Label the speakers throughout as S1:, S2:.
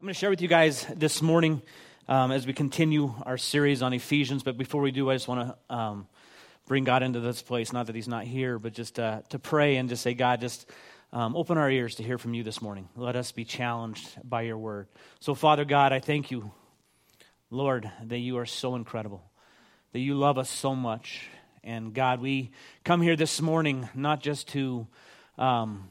S1: I'm going to share with you guys this morning um, as we continue our series on Ephesians. But before we do, I just want to um, bring God into this place. Not that He's not here, but just uh, to pray and just say, God, just um, open our ears to hear from you this morning. Let us be challenged by your word. So, Father God, I thank you, Lord, that you are so incredible, that you love us so much. And God, we come here this morning not just to. Um,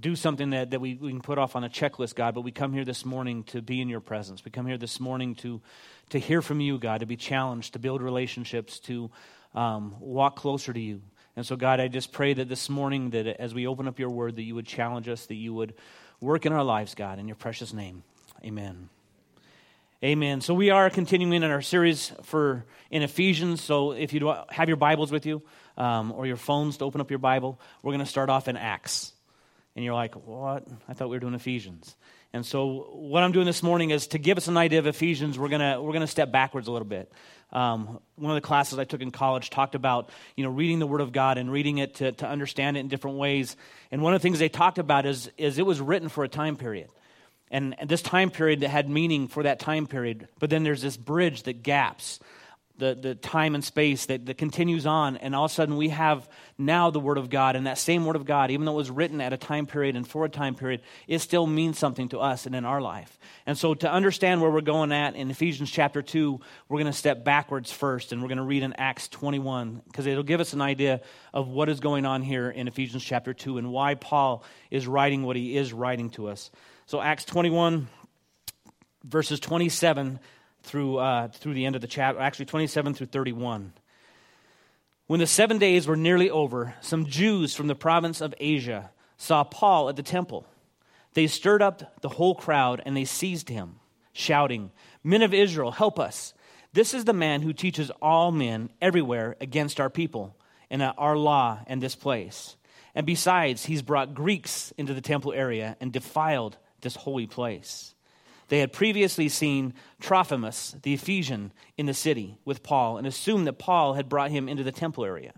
S1: do something that, that we, we can put off on a checklist, God, but we come here this morning to be in your presence. We come here this morning to, to hear from you, God, to be challenged, to build relationships, to um, walk closer to you. And so, God, I just pray that this morning, that as we open up your word, that you would challenge us, that you would work in our lives, God, in your precious name. Amen. Amen. So we are continuing in our series for in Ephesians. So if you have your Bibles with you um, or your phones to open up your Bible, we're going to start off in Acts and you're like, what? I thought we were doing Ephesians. And so, what I'm doing this morning is to give us an idea of Ephesians, we're going we're gonna step backwards a little bit. Um, one of the classes I took in college talked about you know, reading the Word of God and reading it to, to understand it in different ways. And one of the things they talked about is, is it was written for a time period. And, and this time period that had meaning for that time period. But then there's this bridge that gaps the, the time and space that, that continues on, and all of a sudden we have now the Word of God, and that same Word of God, even though it was written at a time period and for a time period, it still means something to us and in our life. And so to understand where we're going at in Ephesians chapter 2, we're going to step backwards first, and we're going to read in Acts 21, because it'll give us an idea of what is going on here in Ephesians chapter 2 and why Paul is writing what he is writing to us. So Acts 21, verses 27 through, uh, through the end of the chapter, actually 27 through 31. When the seven days were nearly over, some Jews from the province of Asia saw Paul at the temple. They stirred up the whole crowd and they seized him, shouting, Men of Israel, help us. This is the man who teaches all men everywhere against our people and our law and this place. And besides, he's brought Greeks into the temple area and defiled this holy place. They had previously seen Trophimus, the Ephesian, in the city with Paul and assumed that Paul had brought him into the temple area.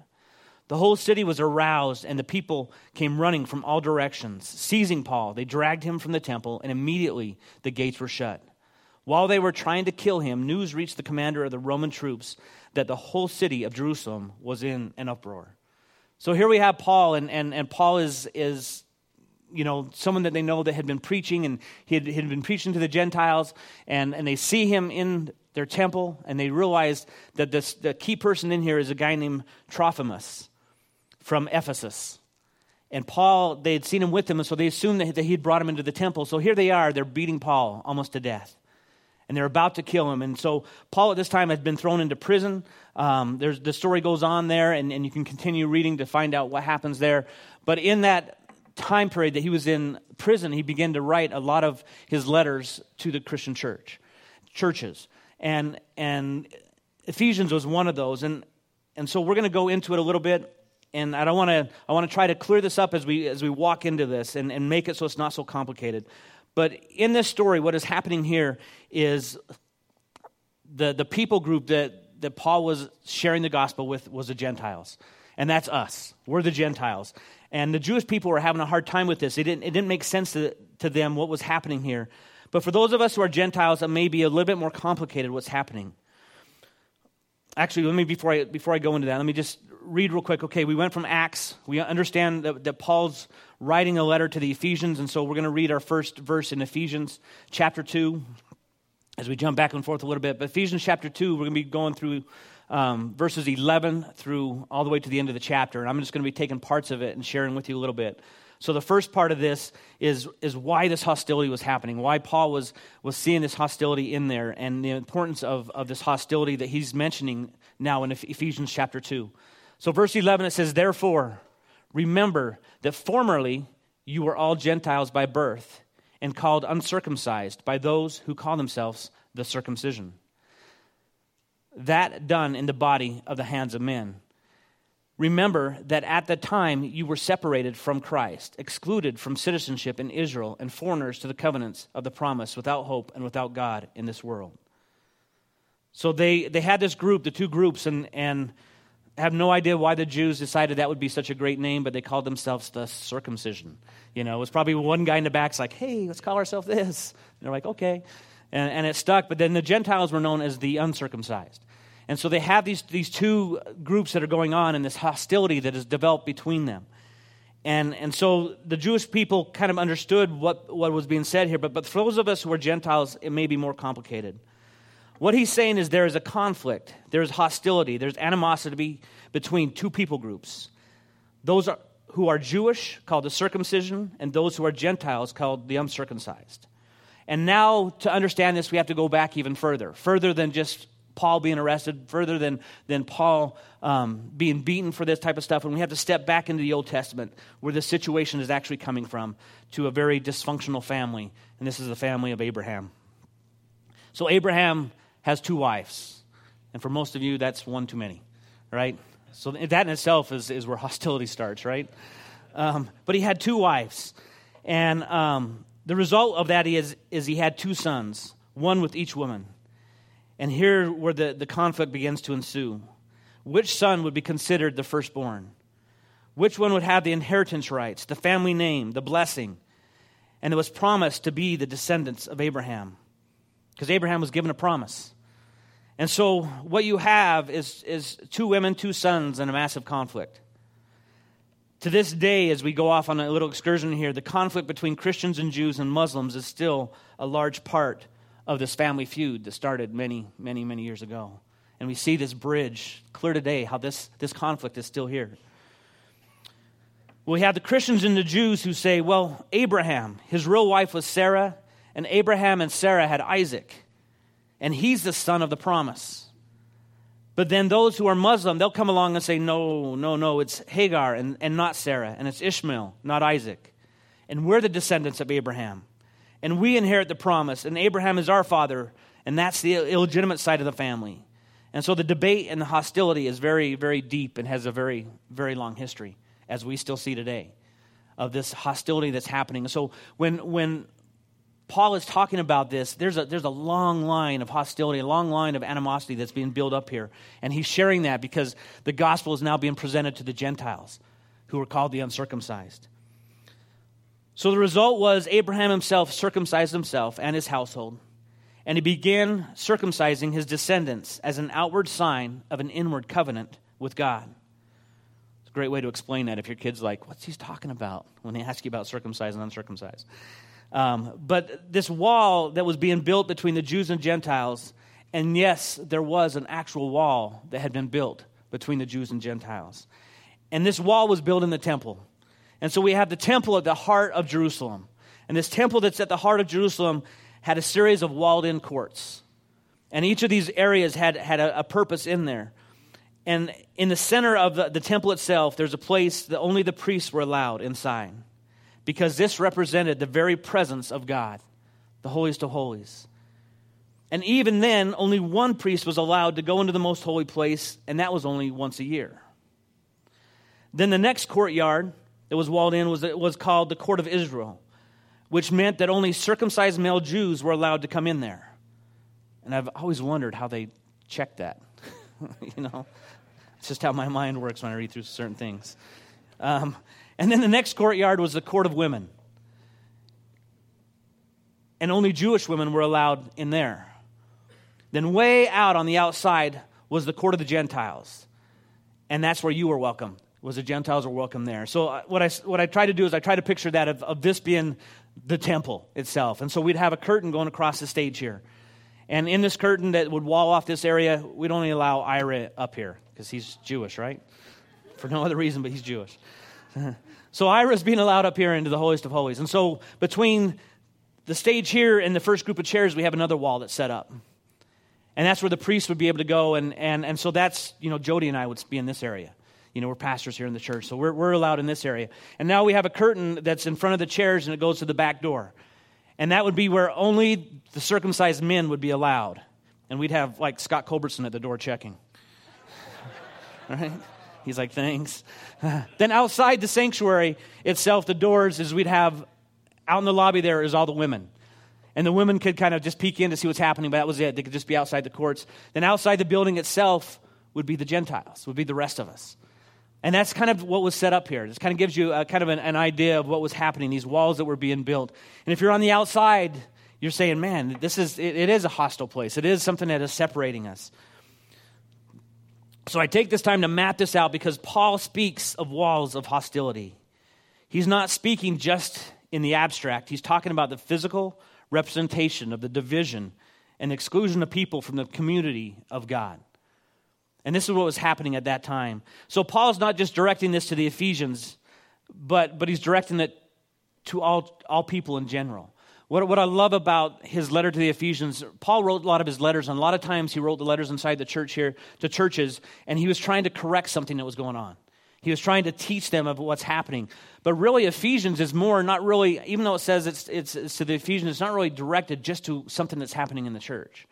S1: The whole city was aroused, and the people came running from all directions. Seizing Paul, they dragged him from the temple, and immediately the gates were shut. While they were trying to kill him, news reached the commander of the Roman troops that the whole city of Jerusalem was in an uproar. So here we have Paul, and, and, and Paul is, is you know, someone that they know that had been preaching, and he had, had been preaching to the Gentiles, and, and they see him in their temple, and they realize that this, the key person in here is a guy named Trophimus from Ephesus. And Paul, they had seen him with them, and so they assumed that, that he'd brought him into the temple. So here they are, they're beating Paul almost to death. And they're about to kill him. And so Paul at this time has been thrown into prison. Um, the story goes on there, and, and you can continue reading to find out what happens there. But in that time period that he was in prison, he began to write a lot of his letters to the Christian church, churches. And, and Ephesians was one of those. And, and so we're going to go into it a little bit. And I don't want to, I want to try to clear this up as we, as we walk into this and, and make it so it's not so complicated. But in this story, what is happening here is the, the people group that, that Paul was sharing the gospel with was the Gentiles. And that's us. We're the Gentiles. And the Jewish people were having a hard time with this. It didn't, it didn't make sense to, to them what was happening here. But for those of us who are Gentiles, it may be a little bit more complicated what's happening. Actually, let me, before I, before I go into that, let me just read real quick. Okay, we went from Acts. We understand that, that Paul's writing a letter to the Ephesians, and so we're going to read our first verse in Ephesians chapter 2 as we jump back and forth a little bit. But Ephesians chapter 2, we're going to be going through um, verses 11 through all the way to the end of the chapter. And I'm just going to be taking parts of it and sharing with you a little bit. So the first part of this is, is why this hostility was happening, why Paul was, was seeing this hostility in there, and the importance of, of this hostility that he's mentioning now in Ephesians chapter 2. So, verse 11, it says, Therefore, remember that formerly you were all Gentiles by birth and called uncircumcised by those who call themselves the circumcision that done in the body of the hands of men. Remember that at the time you were separated from Christ, excluded from citizenship in Israel, and foreigners to the covenants of the promise, without hope and without God in this world. So they, they had this group, the two groups, and, and have no idea why the Jews decided that would be such a great name, but they called themselves the circumcision. You know, it was probably one guy in the back's like, hey, let's call ourselves this. And they're like, okay. And, and it stuck. But then the Gentiles were known as the uncircumcised. And so they have these, these two groups that are going on and this hostility that is developed between them. And, and so the Jewish people kind of understood what, what was being said here, but, but for those of us who are Gentiles, it may be more complicated. What he's saying is there is a conflict, there's hostility, there's animosity between two people groups. Those are, who are Jewish, called the circumcision, and those who are Gentiles, called the uncircumcised. And now, to understand this, we have to go back even further, further than just Paul being arrested, further than, than Paul um, being beaten for this type of stuff. And we have to step back into the Old Testament, where the situation is actually coming from, to a very dysfunctional family. And this is the family of Abraham. So, Abraham has two wives. And for most of you, that's one too many, right? So that in itself is, is where hostility starts, right? Um, but he had two wives. And um, the result of that is, is he had two sons, one with each woman. And here where the, the conflict begins to ensue. Which son would be considered the firstborn? Which one would have the inheritance rights, the family name, the blessing? And it was promised to be the descendants of Abraham because Abraham was given a promise. And so what you have is, is two women, two sons, and a massive conflict. To this day, as we go off on a little excursion here, the conflict between Christians and Jews and Muslims is still a large part of this family feud that started many, many, many years ago. And we see this bridge clear today, how this, this conflict is still here. We have the Christians and the Jews who say, well, Abraham, his real wife was Sarah, and Abraham and Sarah had Isaac, and he's the son of the promise. But then those who are Muslim, they'll come along and say, no, no, no, it's Hagar and, and not Sarah, and it's Ishmael, not Isaac. And we're the descendants of Abraham. And we inherit the promise, and Abraham is our father, and that's the illegitimate side of the family. And so the debate and the hostility is very, very deep and has a very, very long history, as we still see today, of this hostility that's happening. So when, when Paul is talking about this, there's a, there's a long line of hostility, a long line of animosity that's being built up here. And he's sharing that because the gospel is now being presented to the Gentiles, who are called the uncircumcised. So the result was Abraham himself circumcised himself and his household, and he began circumcising his descendants as an outward sign of an inward covenant with God. It's a great way to explain that if your kid's like, What's he talking about when they ask you about circumcised and uncircumcised? Um, but this wall that was being built between the Jews and Gentiles, and yes, there was an actual wall that had been built between the Jews and Gentiles. And this wall was built in the temple. And so we have the temple at the heart of Jerusalem. And this temple that's at the heart of Jerusalem had a series of walled in courts. And each of these areas had, had a, a purpose in there. And in the center of the, the temple itself, there's a place that only the priests were allowed inside because this represented the very presence of God, the holiest of holies. And even then, only one priest was allowed to go into the most holy place, and that was only once a year. Then the next courtyard that was walled in was, was called the Court of Israel, which meant that only circumcised male Jews were allowed to come in there. And I've always wondered how they checked that. you know, it's just how my mind works when I read through certain things. Um, and then the next courtyard was the court of women. And only Jewish women were allowed in there. Then, way out on the outside was the court of the Gentiles. And that's where you were welcome, was the Gentiles were welcome there. So, uh, what I, what I try to do is I try to picture that of, of this being the temple itself. And so, we'd have a curtain going across the stage here. And in this curtain that would wall off this area, we'd only allow Ira up here because he's Jewish, right? For no other reason, but he's Jewish. So Ira's being allowed up here into the holiest of holies. And so between the stage here and the first group of chairs, we have another wall that's set up. And that's where the priests would be able to go. And, and, and so that's, you know, Jody and I would be in this area. You know, we're pastors here in the church, so we're, we're allowed in this area. And now we have a curtain that's in front of the chairs and it goes to the back door. And that would be where only the circumcised men would be allowed. And we'd have like Scott Culbertson at the door checking. right? He's like, thanks. then outside the sanctuary itself, the doors is we'd have out in the lobby there is all the women. And the women could kind of just peek in to see what's happening, but that was it. They could just be outside the courts. Then outside the building itself would be the Gentiles, would be the rest of us. And that's kind of what was set up here. This kind of gives you a, kind of an, an idea of what was happening, these walls that were being built. And if you're on the outside, you're saying, man, this is, it, it is a hostile place. It is something that is separating us. So I take this time to map this out because Paul speaks of walls of hostility. He's not speaking just in the abstract, he's talking about the physical representation of the division and exclusion of people from the community of God. And this is what was happening at that time. So Paul's not just directing this to the Ephesians, but, but he's directing it to all, all people in general. What, what I love about his letter to the Ephesians, Paul wrote a lot of his letters, and a lot of times he wrote the letters inside the church here to churches, and he was trying to correct something that was going on. He was trying to teach them of what's happening. But really, Ephesians is more not really, even though it says it's, it's, it's to the Ephesians, it's not really directed just to something that's happening in the church.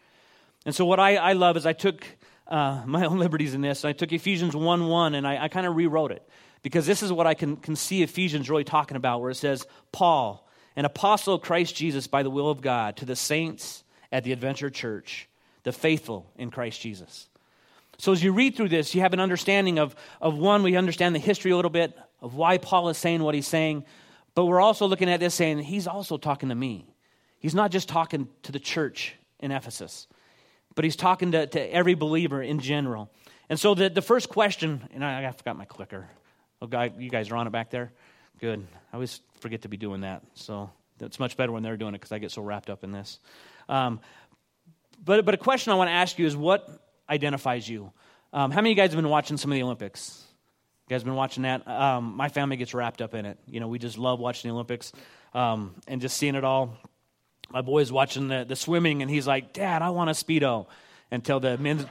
S1: And so, what I, I love is I took uh, my own liberties in this. I took Ephesians 1 1 and I, I kind of rewrote it because this is what I can, can see Ephesians really talking about, where it says, Paul, an apostle of Christ Jesus by the will of God, to the saints at the Adventure Church, the faithful in Christ Jesus. So as you read through this, you have an understanding of, of one, we understand the history a little bit of why Paul is saying what he's saying, but we're also looking at this saying, he's also talking to me. He's not just talking to the church in Ephesus, but he's talking to, to every believer in general. And so the, the first question, and I, I forgot my clicker. Oh, guy, you guys are on it back there? Good. I always forget to be doing that. So it's much better when they're doing it because I get so wrapped up in this. Um, but, but a question I want to ask you is what identifies you? Um, how many of you guys have been watching some of the Olympics? You guys been watching that? Um, my family gets wrapped up in it. You know, we just love watching the Olympics um, and just seeing it all. My boy's watching the, the swimming, and he's like, Dad, I want a Speedo. Until the men's,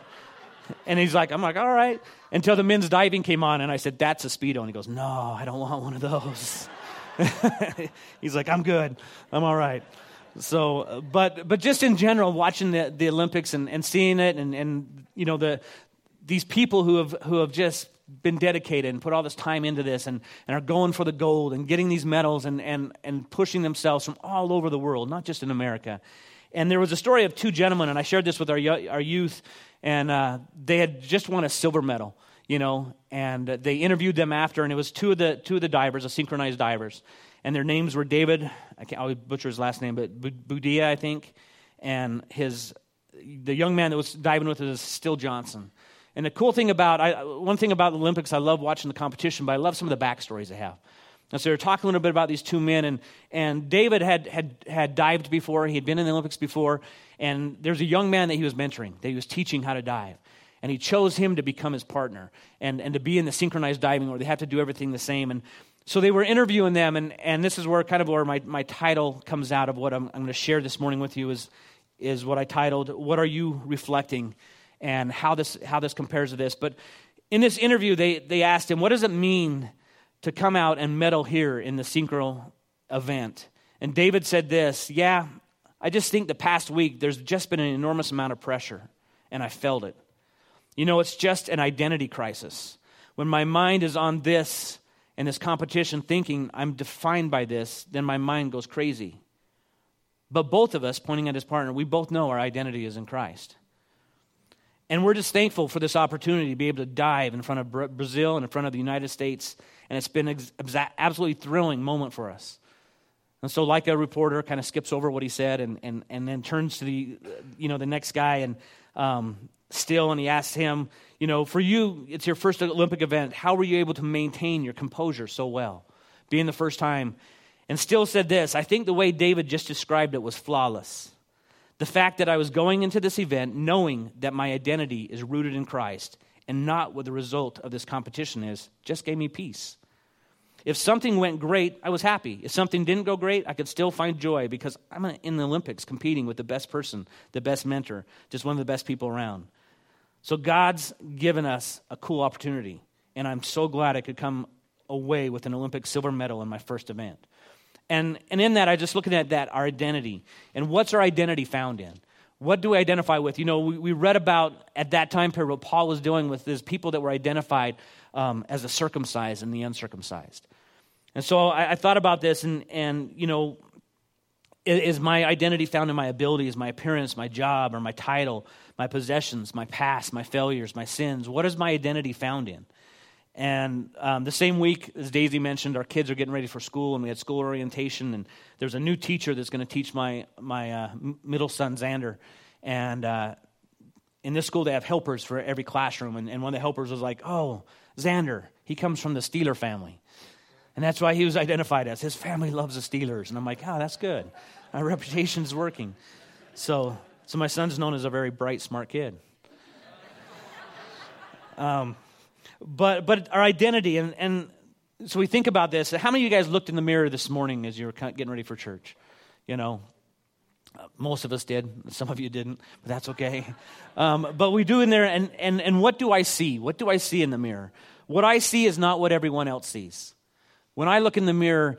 S1: and he's like, I'm like, all right. Until the men's diving came on, and I said, That's a Speedo. And he goes, No, I don't want one of those. he's like, I'm good. I'm all right. So, uh, but, but just in general, watching the, the Olympics and, and seeing it, and, and, you know, the, these people who have, who have just been dedicated and put all this time into this and, and are going for the gold and getting these medals and, and, and pushing themselves from all over the world, not just in America. And there was a story of two gentlemen, and I shared this with our, our youth, and uh, they had just won a silver medal, you know, and they interviewed them after, and it was two of the, two of the divers, the synchronized divers. And their names were David, I can't I'll butcher his last name, but Boudia, I think, and his, the young man that was diving with us is Steele Johnson. And the cool thing about, I, one thing about the Olympics, I love watching the competition, but I love some of the backstories they have. And so they're talking a little bit about these two men, and, and David had, had, had dived before. He had been in the Olympics before, and there's a young man that he was mentoring, that he was teaching how to dive. And he chose him to become his partner and, and to be in the synchronized diving where they have to do everything the same. And so they were interviewing them, and, and this is where kind of where my, my title comes out of what I'm, I'm going to share this morning with you is, is what I titled, What Are You Reflecting? and how this, how this compares to this. But in this interview, they, they asked him, What does it mean to come out and medal here in the synchro event? And David said this Yeah, I just think the past week there's just been an enormous amount of pressure, and I felt it. You know, it's just an identity crisis. When my mind is on this and this competition, thinking I'm defined by this, then my mind goes crazy. But both of us, pointing at his partner, we both know our identity is in Christ. And we're just thankful for this opportunity to be able to dive in front of Brazil and in front of the United States. And it's been an absolutely thrilling moment for us. And so, like a reporter, kind of skips over what he said and, and, and then turns to the, you know, the next guy and um, Steele, and he asks him, you know, for you, it's your first Olympic event. How were you able to maintain your composure so well, being the first time? And Steele said this I think the way David just described it was flawless. The fact that I was going into this event knowing that my identity is rooted in Christ and not what the result of this competition is just gave me peace. If something went great, I was happy. If something didn't go great, I could still find joy because I'm in the Olympics competing with the best person, the best mentor, just one of the best people around. So God's given us a cool opportunity, and I'm so glad I could come away with an Olympic silver medal in my first event. And, and in that, I just looking at that, our identity. And what's our identity found in? What do we identify with? You know, we, we read about at that time period what Paul was doing with these people that were identified um, as the circumcised and the uncircumcised. And so I, I thought about this, and, and you know, Is my identity found in my abilities, my appearance, my job, or my title, my possessions, my past, my failures, my sins? What is my identity found in? And um, the same week, as Daisy mentioned, our kids are getting ready for school, and we had school orientation. And there's a new teacher that's going to teach my my uh, middle son Xander. And uh, in this school, they have helpers for every classroom. And, and one of the helpers was like, "Oh, Xander, he comes from the Steeler family." And that's why he was identified as. His family loves the Steelers. And I'm like, oh, that's good. Our reputation's working. So, so my son's known as a very bright, smart kid. Um, but, but our identity, and, and so we think about this. How many of you guys looked in the mirror this morning as you were getting ready for church? You know, most of us did. Some of you didn't, but that's okay. Um, but we do in there, and, and, and what do I see? What do I see in the mirror? What I see is not what everyone else sees. When I look in the mirror,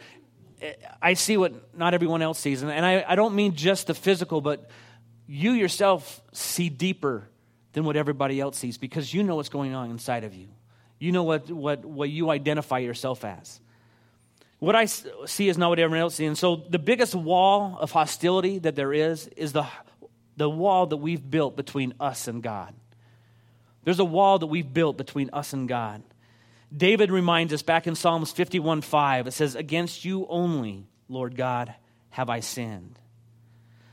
S1: I see what not everyone else sees. And I, I don't mean just the physical, but you yourself see deeper than what everybody else sees because you know what's going on inside of you. You know what, what, what you identify yourself as. What I see is not what everyone else sees. And so the biggest wall of hostility that there is is the, the wall that we've built between us and God. There's a wall that we've built between us and God. David reminds us back in Psalms 51 5, it says, Against you only, Lord God, have I sinned.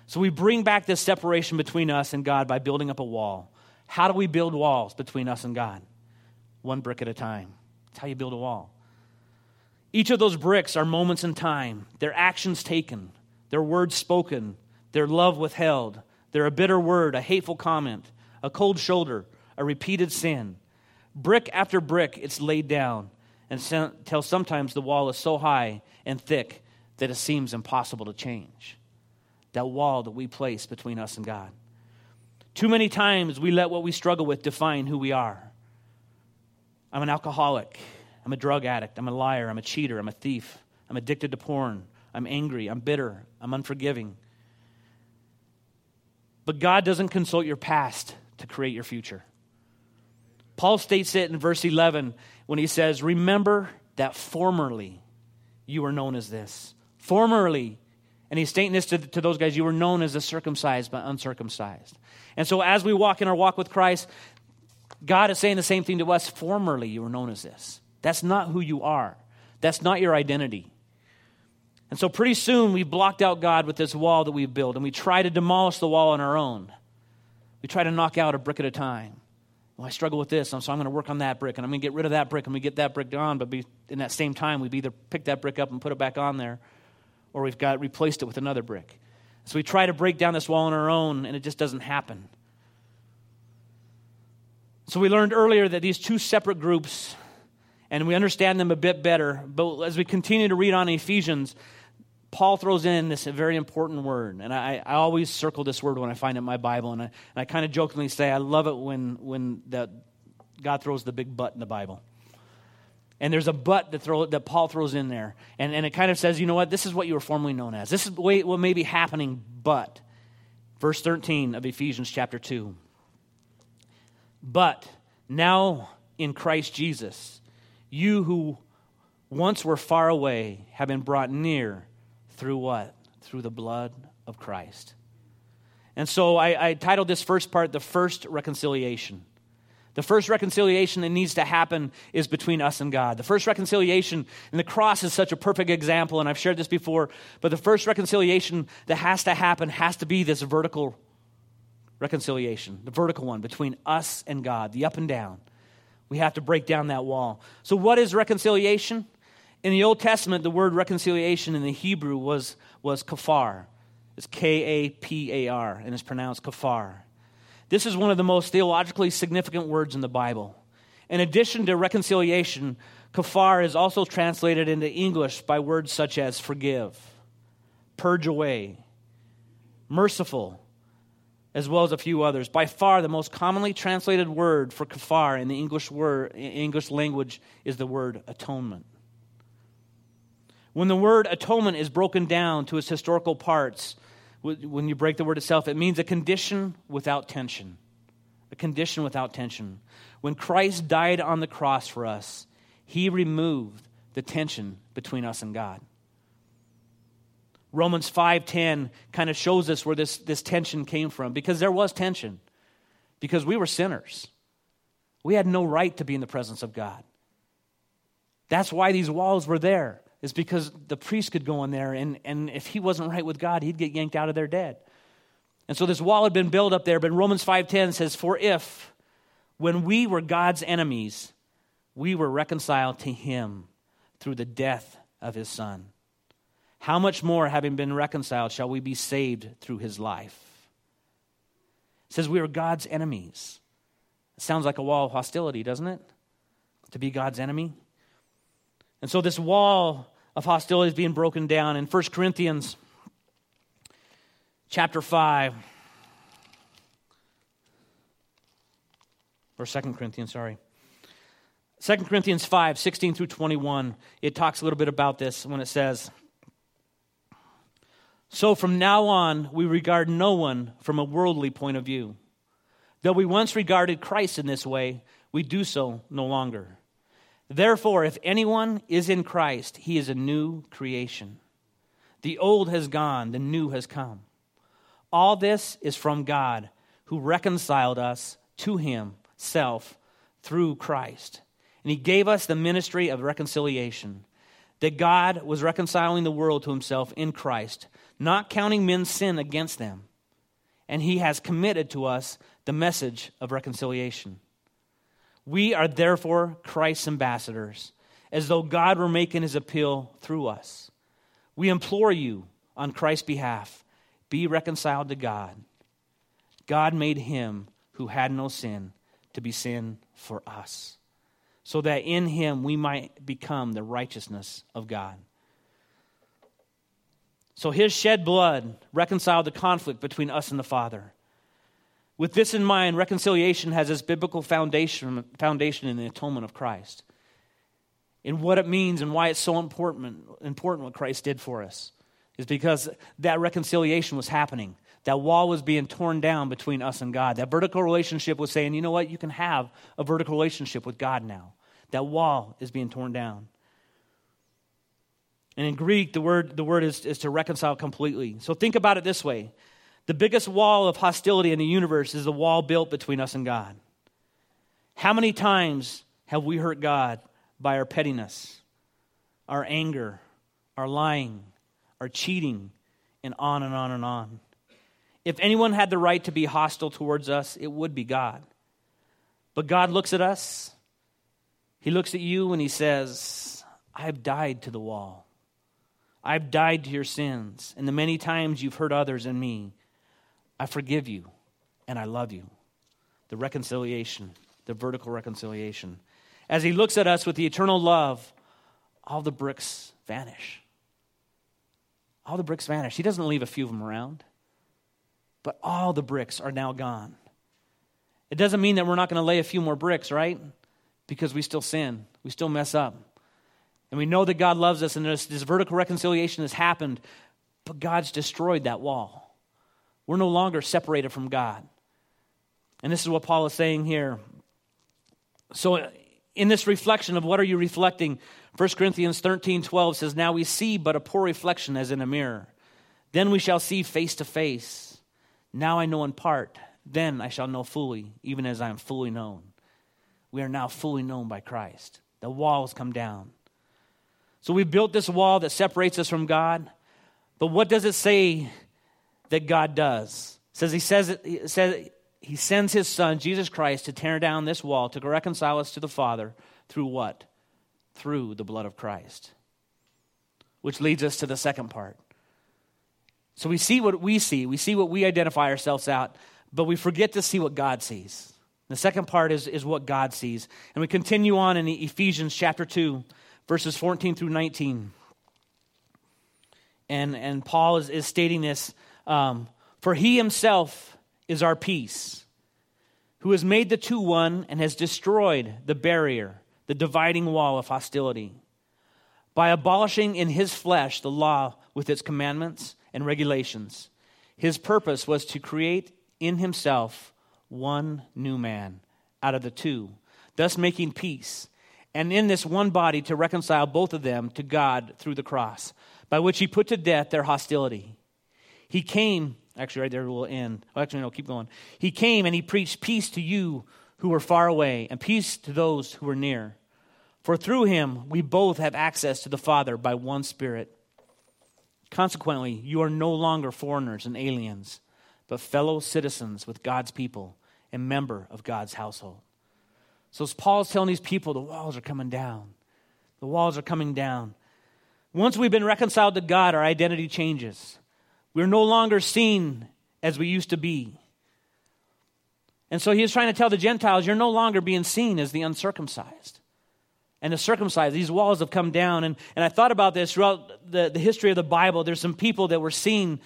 S1: So we bring back this separation between us and God by building up a wall. How do we build walls between us and God? One brick at a time. That's how you build a wall. Each of those bricks are moments in time, their actions taken, their words spoken, their love withheld, they're a bitter word, a hateful comment, a cold shoulder, a repeated sin. Brick after brick, it's laid down until sometimes the wall is so high and thick that it seems impossible to change. That wall that we place between us and God. Too many times we let what we struggle with define who we are. I'm an alcoholic. I'm a drug addict. I'm a liar. I'm a cheater. I'm a thief. I'm addicted to porn. I'm angry. I'm bitter. I'm unforgiving. But God doesn't consult your past to create your future. Paul states it in verse 11 when he says, Remember that formerly you were known as this. Formerly, and he's stating this to, to those guys, you were known as the circumcised but uncircumcised. And so as we walk in our walk with Christ, God is saying the same thing to us. Formerly, you were known as this. That's not who you are, that's not your identity. And so pretty soon we've blocked out God with this wall that we've built, and we try to demolish the wall on our own. We try to knock out a brick at a time. Well, I struggle with this, so I'm going to work on that brick, and I'm going to get rid of that brick, and we get that brick on. But be, in that same time, we've either picked that brick up and put it back on there, or we've got replaced it with another brick. So we try to break down this wall on our own, and it just doesn't happen. So we learned earlier that these two separate groups, and we understand them a bit better. But as we continue to read on Ephesians, Paul throws in this very important word, and I, I always circle this word when I find it in my Bible, and I, I kind of jokingly say I love it when, when the, God throws the big butt in the Bible. And there's a but that, throw, that Paul throws in there, and, and it kind of says, you know what, this is what you were formerly known as. This is what may be happening, but. Verse 13 of Ephesians chapter 2. But now in Christ Jesus, you who once were far away have been brought near through what? Through the blood of Christ. And so I, I, titled this first part, The First Reconciliation. The first reconciliation that needs to happen is between us and God. The first reconciliation, and the cross is such a perfect example, and I've shared this before, but the first reconciliation that has to happen has to be this vertical reconciliation, the vertical one between us and God, the up and down. We have to break down that wall. So, what is reconciliation? In the Old Testament, the word reconciliation in the Hebrew was, was kafar. It's K A P A R, and it's pronounced kafar. This is one of the most theologically significant words in the Bible. In addition to reconciliation, kafar is also translated into English by words such as forgive, purge away, merciful, as well as a few others. By far, the most commonly translated word for kafar in the English, word, English language is the word atonement. When the word atonement is broken down to its historical parts, when you break the word itself, it means a condition without tension. A condition without tension. When Christ died on the cross for us, he removed the tension between us and God. Romans 5:10 kind of shows us where this, this tension came from because there was tension. Because we were sinners. We had no right to be in the presence of God. That's why these walls were there, is because the priest could go in there, and, and if he wasn't right with God, he'd get yanked out of there dead. And so this wall had been built up there, but Romans 5:10 says, For if when we were God's enemies, we were reconciled to him through the death of his son how much more, having been reconciled, shall we be saved through his life? It says we are God's enemies. It sounds like a wall of hostility, doesn't it? To be God's enemy. And so this wall of hostility is being broken down in 1 Corinthians chapter 5. Or 2 Corinthians, sorry. 2 Corinthians 5, 16 through 21, it talks a little bit about this when it says, so from now on, we regard no one from a worldly point of view. Though we once regarded Christ in this way, we do so no longer. Therefore, if anyone is in Christ, he is a new creation. The old has gone, the new has come. All this is from God, who reconciled us to himself through Christ. And he gave us the ministry of reconciliation, that God was reconciling the world to himself in Christ not counting men's sin against them. And he has committed to us the message of reconciliation. We are therefore Christ's ambassadors, as though God were making his appeal through us. We implore you on Christ's behalf be reconciled to God. God made him who had no sin to be sin for us, so that in him we might become the righteousness of God. So his shed blood reconciled the conflict between us and the Father. With this in mind, reconciliation has its biblical foundation, foundation in the atonement of Christ. In what it means and why it's so important, important what Christ did for us is because that reconciliation was happening. That wall was being torn down between us and God. That vertical relationship was saying, you know what, you can have a vertical relationship with God now. That wall is being torn down. And in Greek, the word, the word is, is to reconcile completely. So think about it this way the biggest wall of hostility in the universe is the wall built between us and God. How many times have we hurt God by our pettiness, our anger, our lying, our cheating, and on and on and on? If anyone had the right to be hostile towards us, it would be God. But God looks at us, He looks at you, and He says, I have died to the wall. I've died to your sins, and the many times you've hurt others and me. I forgive you, and I love you. The reconciliation, the vertical reconciliation. As he looks at us with the eternal love, all the bricks vanish. All the bricks vanish. He doesn't leave a few of them around, but all the bricks are now gone. It doesn't mean that we're not going to lay a few more bricks, right? Because we still sin, we still mess up. And we know that God loves us, and this, this vertical reconciliation has happened, but God's destroyed that wall. We're no longer separated from God. And this is what Paul is saying here. So, in this reflection of what are you reflecting, 1 Corinthians 13 12 says, Now we see but a poor reflection as in a mirror. Then we shall see face to face. Now I know in part. Then I shall know fully, even as I am fully known. We are now fully known by Christ. The walls come down. So we built this wall that separates us from God. But what does it say that God does? It says he says it, says he sends his son Jesus Christ to tear down this wall to reconcile us to the Father through what? Through the blood of Christ. Which leads us to the second part. So we see what we see, we see what we identify ourselves out, but we forget to see what God sees. The second part is, is what God sees. And we continue on in Ephesians chapter 2, verses 14 through 19. And, and Paul is, is stating this um, For he himself is our peace, who has made the two one and has destroyed the barrier, the dividing wall of hostility, by abolishing in his flesh the law with its commandments and regulations. His purpose was to create in himself one new man out of the two, thus making peace and in this one body to reconcile both of them to God through the cross, by which he put to death their hostility. He came, actually, right there we'll end. Oh, actually, no, keep going. He came and he preached peace to you who were far away, and peace to those who were near. For through him we both have access to the Father by one Spirit. Consequently, you are no longer foreigners and aliens, but fellow citizens with God's people and member of God's household. So as Paul's telling these people, the walls are coming down. The walls are coming down. Once we've been reconciled to God, our identity changes. We're no longer seen as we used to be. And so he is trying to tell the Gentiles, you're no longer being seen as the uncircumcised. And the circumcised, these walls have come down. And, and I thought about this throughout the, the history of the Bible. There's some people that were seen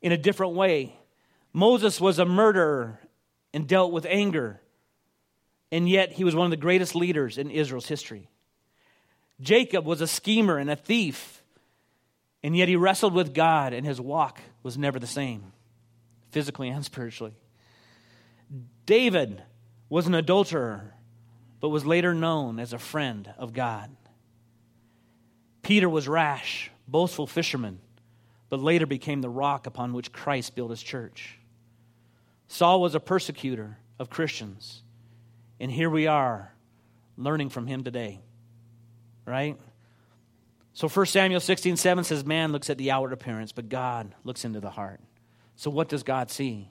S1: in a different way. Moses was a murderer and dealt with anger and yet he was one of the greatest leaders in Israel's history. Jacob was a schemer and a thief, and yet he wrestled with God, and his walk was never the same, physically and spiritually. David was an adulterer, but was later known as a friend of God. Peter was rash, boastful fisherman, but later became the rock upon which Christ built his church. Saul was a persecutor of Christians and here we are learning from him today. Right? So 1 Samuel 16, 7 says, Man looks at the outward appearance, but God looks into the heart. So what does God see?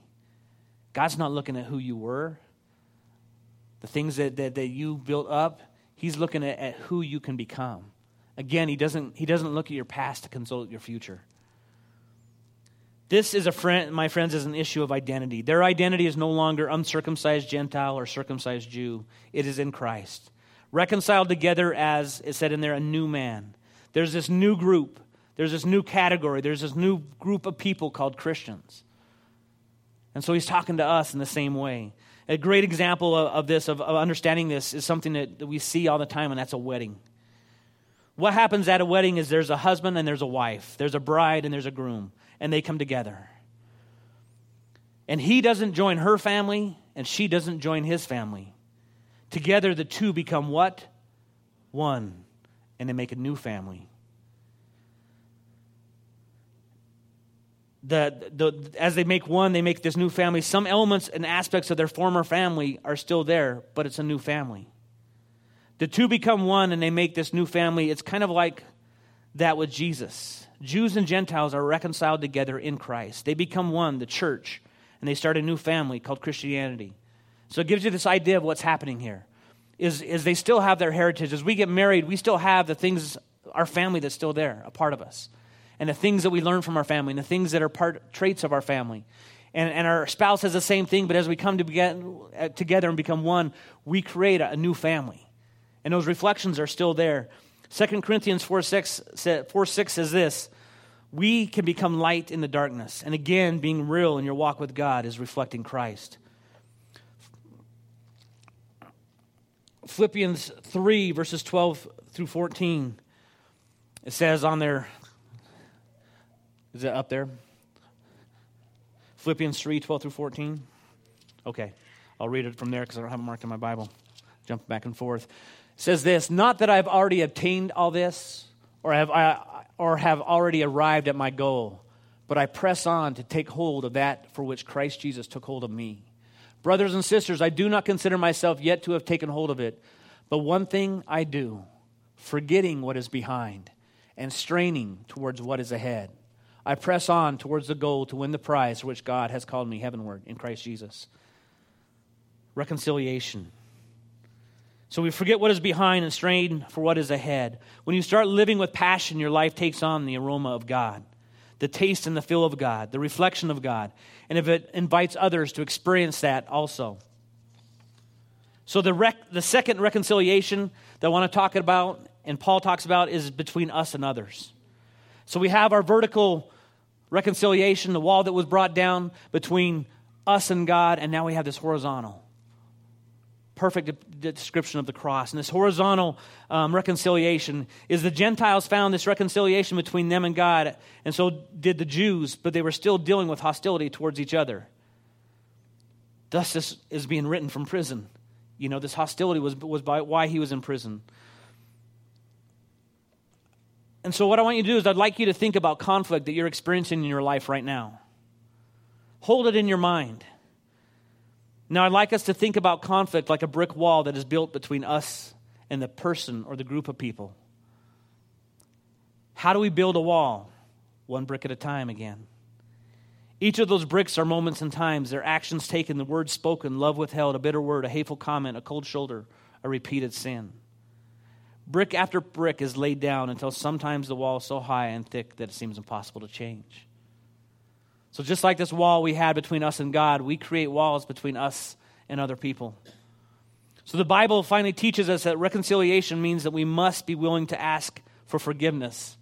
S1: God's not looking at who you were, the things that, that, that you built up. He's looking at, at who you can become. Again, he doesn't, he doesn't look at your past to consult your future. This is a friend, my friends, is an issue of identity. Their identity is no longer uncircumcised Gentile or circumcised Jew. It is in Christ. Reconciled together as it said in there, a new man. There's this new group. There's this new category. There's this new group of people called Christians. And so he's talking to us in the same way. A great example of, of this, of, of, understanding this, is something that, that we see all the time, and that's a wedding. What happens at a wedding is there's a husband and there's a wife, there's a bride and there's a groom and they come together. And he doesn't join her family, and she doesn't join his family. Together, the two become what? One, and they make a new family. The, the, as they make one, they make this new family. Some elements and aspects of their former family are still there, but it's a new family. The two become one and they make this new family. It's kind of like that with Jesus. Jews and Gentiles are reconciled together in Christ. They become one, the church, and they start a new family called Christianity. So it gives you this idea of what's happening here. Is, is they still have their heritage. As we get married, we still have the things, our family that's still there, a part of us. And the things that we learn from our family, and the things that are part traits of our family. And, and our spouse has the same thing, but as we come to get, uh, together and become one, we create a, a new family. And those reflections are still there. 2 Corinthians 4 6, 4 6 says this We can become light in the darkness. And again, being real in your walk with God is reflecting Christ. Philippians 3, verses 12 through 14, it says on there, is it up there? Philippians 3, 12 through 14? Okay, I'll read it from there because I don't have it marked in my Bible. Jump back and forth says this Not that I've already obtained all this or have, I, or have already arrived at my goal, but I press on to take hold of that for which Christ Jesus took hold of me. Brothers and sisters, I do not consider myself yet to have taken hold of it, but one thing I do, forgetting what is behind and straining towards what is ahead. I press on towards the goal to win the prize for which God has called me heavenward in Christ Jesus. Reconciliation. So we forget what is behind and strain for what is ahead. When you start living with passion, your life takes on the aroma of God, the taste and the feel of God, the reflection of God. And if it invites others to experience that also. So the, rec- the second reconciliation that I want to talk about, and Paul talks about, is between us and others. So we have our vertical reconciliation, the wall that was brought down between us and God, and now we have this horizontal perfect description of the cross. And this horizontal um, reconciliation is the Gentiles found this reconciliation between them and God, and so did the Jews, but they were still dealing with hostility towards each other. Thus, this is being written from prison. You know, this hostility was, was by why he was in prison. And so, what I want you to do is, I'd like you to think about conflict that you're experiencing in your life right now. Hold it in your mind. Now, I'd like us to think about conflict like a brick wall that is built between us and the person or the group of people. How do we build a wall? One brick at a time again. Each of those bricks are moments and times, their actions taken, the words spoken, love withheld, a bitter word, a hateful comment, a cold shoulder, a repeated sin. Brick after brick is laid down until sometimes the wall is so high and thick that it seems impossible to change. So, just like this wall we had between us and God, we create walls between us and other people. So, the Bible finally teaches us that reconciliation means that we must be willing to ask for forgiveness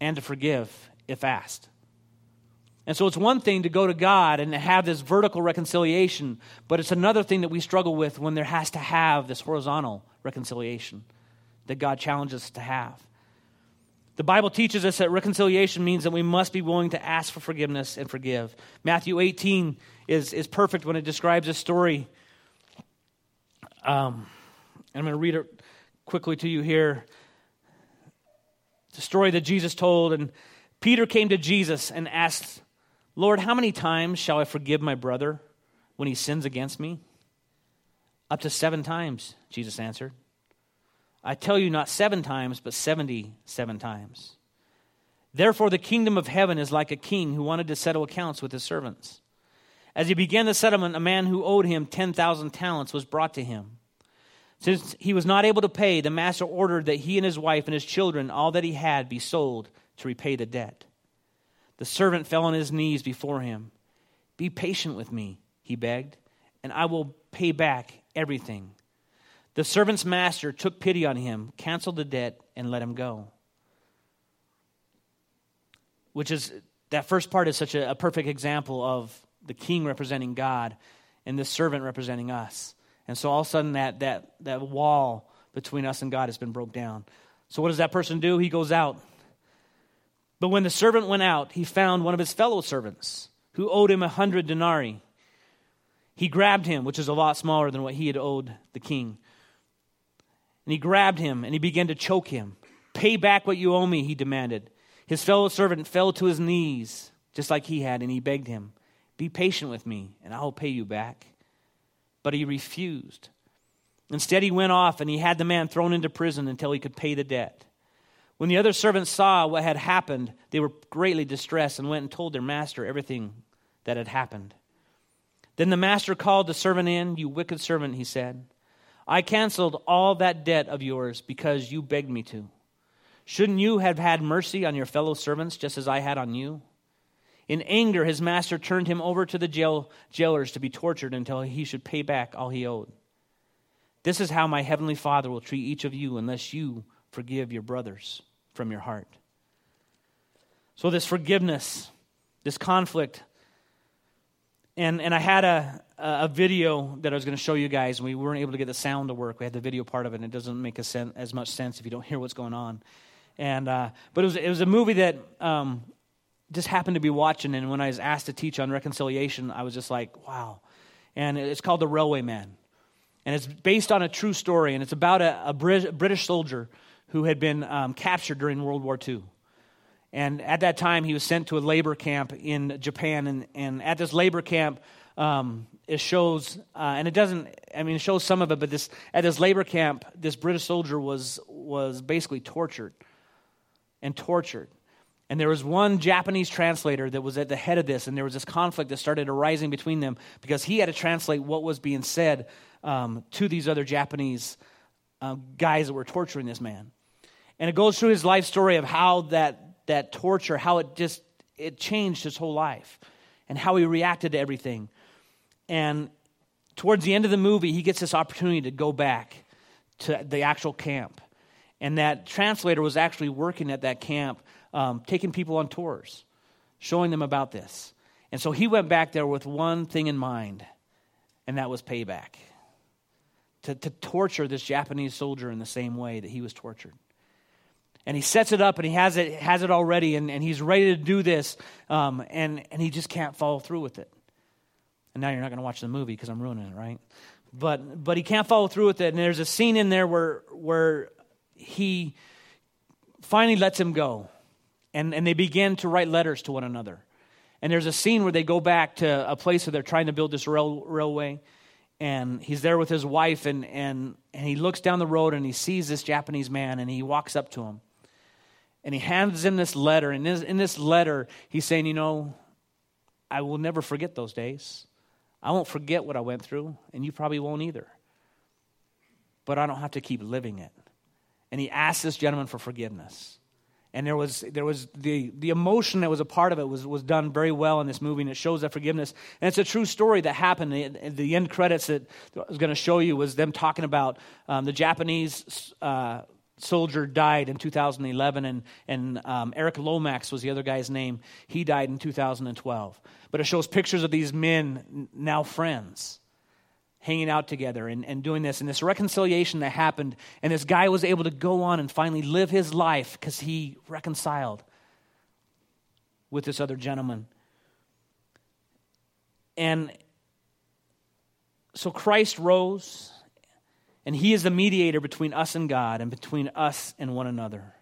S1: and to forgive if asked. And so it's one thing to go to God and have this vertical reconciliation, but it's another thing that we struggle with when there has to have this horizontal reconciliation that God challenges us to have. The Bible teaches us that reconciliation means that we must be willing to ask for forgiveness and forgive. Matthew 18 is, is perfect when it describes a story. Um, I'm going to read it quickly to you here. It's a story that Jesus told, and Peter came to Jesus and asked, Lord, how many times shall I forgive my brother when he sins against me? Up to seven times, Jesus answered. I tell you, not seven times, but seventy-seven times. Therefore, the kingdom of heaven is like a king who wanted to settle accounts with his servants. As he began the settlement, a man who owed him 10,000 talents was brought to him. Since he was not able to pay, the master ordered that he and his wife and his children, all that he had, be sold to repay the debt. The servant fell on his knees before him. Be patient with me, he begged, and I will pay back everything. The servant's master took pity on him, canceled the debt, and let him go. Which is, that first part is such a, a perfect example of the king representing God and the servant representing us. And so all of a sudden, that, that, that wall between us and God has been broke down. So, what does that person do? He goes out but when the servant went out, he found one of his fellow servants who owed him a hundred denarii. He grabbed him, which is a lot smaller than what he had owed the king. And he grabbed him and he began to choke him. Pay back what you owe me, he demanded. His fellow servant fell to his knees, just like he had, and he begged him, Be patient with me, and I'll pay you back. But he refused. Instead, he went off and he had the man thrown into prison until he could pay the debt. When the other servants saw what had happened, they were greatly distressed and went and told their master everything that had happened. Then the master called the servant in. You wicked servant, he said. I canceled all that debt of yours because you begged me to. Shouldn't you have had mercy on your fellow servants just as I had on you? In anger, his master turned him over to the jail, jailers to be tortured until he should pay back all he owed. This is how my heavenly Father will treat each of you unless you forgive your brothers from your heart. So, this forgiveness, this conflict, and, and I had a, a video that I was going to show you guys, and we weren't able to get the sound to work. We had the video part of it, and it doesn't make sen- as much sense if you don't hear what's going on. And, uh, but it was, it was a movie that um, just happened to be watching, and when I was asked to teach on reconciliation, I was just like, wow. And it's called The Railway Man. And it's based on a true story, and it's about a, a British soldier who had been um, captured during World War II. And at that time, he was sent to a labor camp in Japan. And, and at this labor camp, um, it shows, uh, and it doesn't, I mean, it shows some of it, but this, at this labor camp, this British soldier was, was basically tortured and tortured. And there was one Japanese translator that was at the head of this, and there was this conflict that started arising between them because he had to translate what was being said um, to these other Japanese uh, guys that were torturing this man. And it goes through his life story of how that, that torture, how it just, it changed his whole life and how he reacted to everything. And towards the end of the movie, he gets this opportunity to go back to the actual camp. And that translator was actually working at that camp, um, taking people on tours, showing them about this. And so he went back there with one thing in mind, and that was payback. To, to torture this Japanese soldier in the same way that he was tortured and he sets it up and he has it, has it already and, and he's ready to do this um, and, and he just can't follow through with it and now you're not going to watch the movie because i'm ruining it right but but he can't follow through with it and there's a scene in there where where he finally lets him go. And, and they begin to write letters to one another. And there's a scene where they go back to a place where they're trying to build this rail, railway. And he's there with his wife, and, and, and he looks down the road and he sees this Japanese man, and he walks up to him. And he hands him this letter. And in this, letter, he's saying, You know, I will never forget those days. I won't forget what I went through, and you probably won't either. But I don't have to keep living it. And he asked this gentleman for forgiveness. And there was, there was the, the emotion that was a part of it was, was done very well in this movie, and it shows that forgiveness. And it's a true story that happened. The, the end credits that I was going to show you was them talking about um, the Japanese uh, soldier died in 2011, and, and um, Eric Lomax was the other guy's name. He died in 2012. But it shows pictures of these men, now friends, hanging out together and, and doing this, and this reconciliation that happened. And this guy was able to go on and finally live his life because he reconciled with this other gentleman. And so Christ rose and he is the mediator between us and God and between us and one another.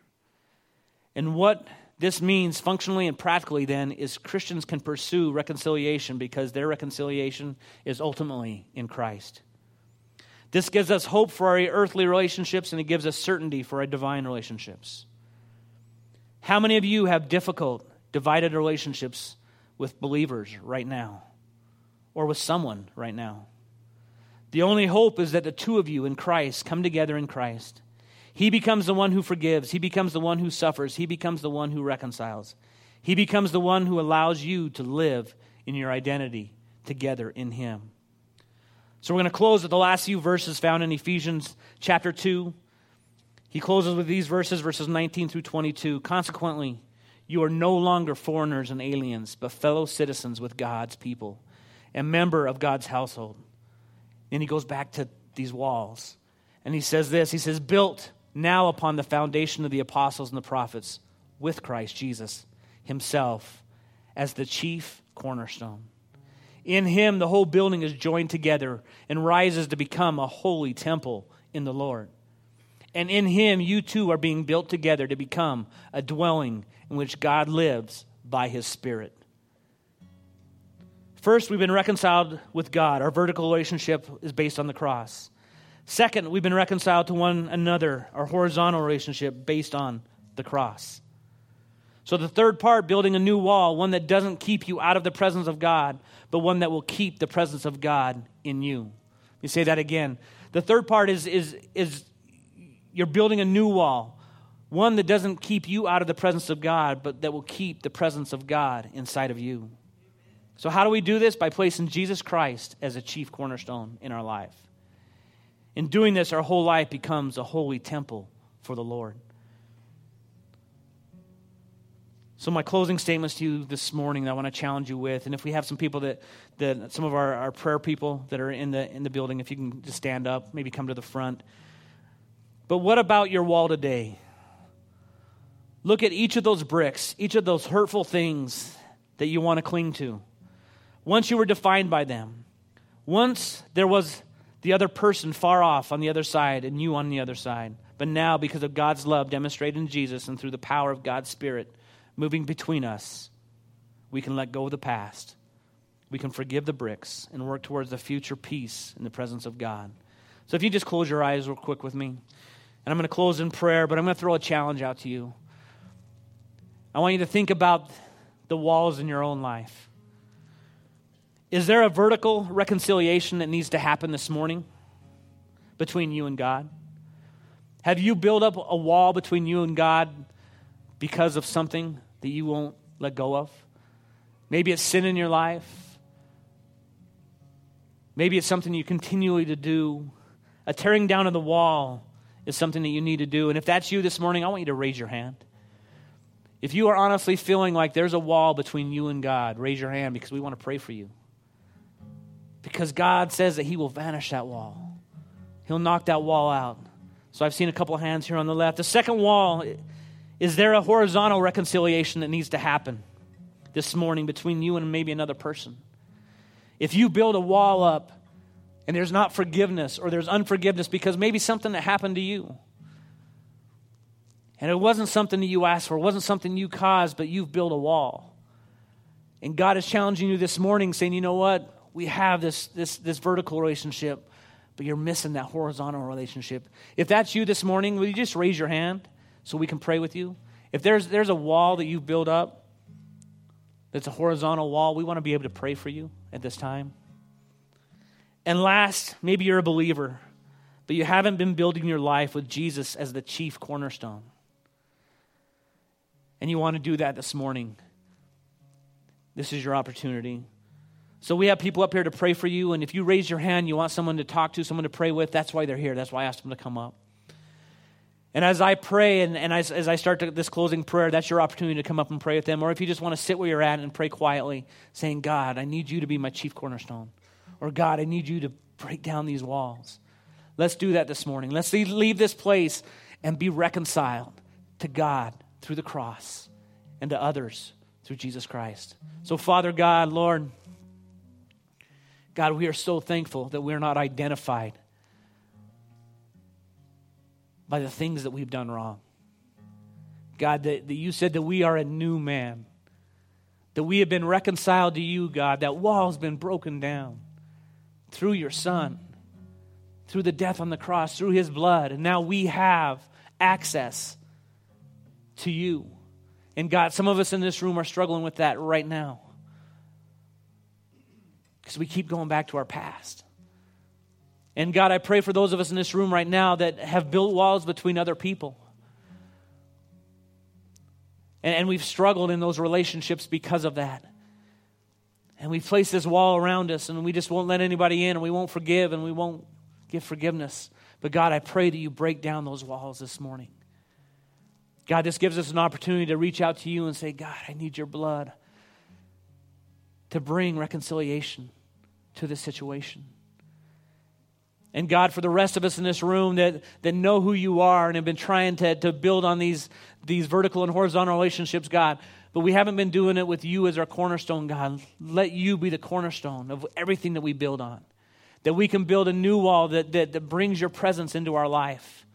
S1: And what this means functionally and practically then is Christians can pursue reconciliation because their reconciliation is ultimately in Christ. This gives us hope for our earthly relationships and it gives us certainty for our divine relationships. How many of you have difficult, divided relationships with believers right now or with someone right now? The only hope is that the two of you in Christ come together in Christ. He becomes the one who forgives, He becomes the one who suffers, He becomes the one who reconciles. He becomes the one who allows you to live in your identity together in Him. So we're going to close with the last few verses found in Ephesians chapter 2. He closes with these verses, verses 19 through 22. Consequently, you are no longer foreigners and aliens, but fellow citizens with God's people and member of God's household then he goes back to these walls. And he says this He says, Built now upon the foundation of the apostles and the prophets with Christ Jesus himself as the chief cornerstone. In him, the whole building is joined together and rises to become a holy temple in the Lord. And in him, you too are being built together to become a dwelling in which God lives by his Spirit. First, we've been reconciled with God. Our vertical relationship is based on the cross. Second, we've been reconciled to one another, our horizontal relationship based on the cross. So, the third part, building a new wall, one that doesn't keep you out of the presence of God, but one that will keep the presence of God in you. Let me say that again. The third part is, is, is you're building a new wall, one that doesn't keep you out of the presence of God, but that will keep the presence of God inside of you. So, how do we do this? By placing Jesus Christ as a chief cornerstone in our life. In doing this, our whole life becomes a holy temple for the Lord. So, my closing statements to you this morning that I want to challenge you with, and if we have some people that, that some of our, our prayer people that are in the, in the building, if you can just stand up, maybe come to the front. But what about your wall today? Look at each of those bricks, each of those hurtful things that you want to cling to. Once you were defined by them. Once there was the other person far off on the other side and you on the other side. But now, because of God's love demonstrated in Jesus and through the power of God's Spirit moving between us, we can let go of the past. We can forgive the bricks and work towards the future peace in the presence of God. So, if you just close your eyes real quick with me, and I'm going to close in prayer, but I'm going to throw a challenge out to you. I want you to think about the walls in your own life. Is there a vertical reconciliation that needs to happen this morning between you and God? Have you built up a wall between you and God because of something that you won't let go of? Maybe it's sin in your life. Maybe it's something you continually to do. A tearing down of the wall is something that you need to do. And if that's you this morning, I want you to raise your hand. If you are honestly feeling like there's a wall between you and God, raise your hand because we want to pray for you. Because God says that He will vanish that wall, He'll knock that wall out. So I've seen a couple of hands here on the left. The second wall is there a horizontal reconciliation that needs to happen this morning between you and maybe another person? If you build a wall up and there's not forgiveness or there's unforgiveness because maybe something that happened to you, And it wasn't something that you asked for, it wasn't something you caused, but you've built a wall. And God is challenging you this morning, saying, you know what? We have this, this, this vertical relationship, but you're missing that horizontal relationship. If that's you this morning, will you just raise your hand so we can pray with you? If there's, there's a wall that you've built up that's a horizontal wall, we want to be able to pray for you at this time. And last, maybe you're a believer, but you haven't been building your life with Jesus as the chief cornerstone. And you want to do that this morning. This is your opportunity. So we have people up here to pray for you, and if you raise your hand, you want someone to talk to, someone to pray with, that's why they're here. That's why I asked them to come up. And as I pray and, and as, as I start to, this closing prayer, that's your opportunity to come up and pray with them. Or if you just want to sit where you're at and pray quietly, saying, God, I need you to be my chief cornerstone. Or God, I need you to break down these walls. Let's do that this morning. Let's leave this place and be reconciled to God through the cross and to others through Jesus Christ. So, Father God, Lord, God, we are so thankful that we're not identified by the things that we've done wrong. God, that, that you said that we are a new man, that we have been reconciled to you, God, that wall has been broken down through your Son, through the death on the cross, through his blood, and now we have access to you. And God, some of us in this room are struggling with that right now because we keep going back to our past. And God, I pray for those of us in this room right now that have built walls between other people. And, and, we've struggled in those relationships because of that. And we place this wall around us and we just won't let anybody in and we won't forgive and we won't give forgiveness. But God, I pray that you break down those walls this morning. God, this gives us an opportunity to reach out to you and say, God, I need your blood to bring reconciliation to this situation. And God, for the rest of us in this room that, that know who you are and have been trying to, to build on these, these vertical and horizontal relationships, God, but we haven't been doing it with you as our cornerstone, God. Let you be the cornerstone of everything that we build on. That we can build a new wall that, that, that brings your presence into our life,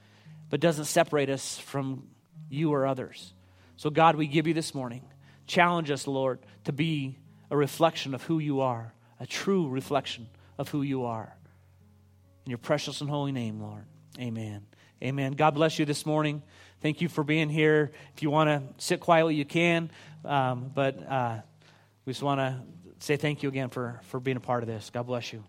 S1: but doesn't separate us from you or others. So, God, we give you this morning. Challenge us, Lord, to be a reflection of who you are, a true reflection of who you are. In your precious and holy name, Lord. Amen. Amen. God bless you this morning. Thank you for being here. If you want to sit quietly, you can. Um, but uh, we just want to say thank you again for, for being a part of this. God bless you.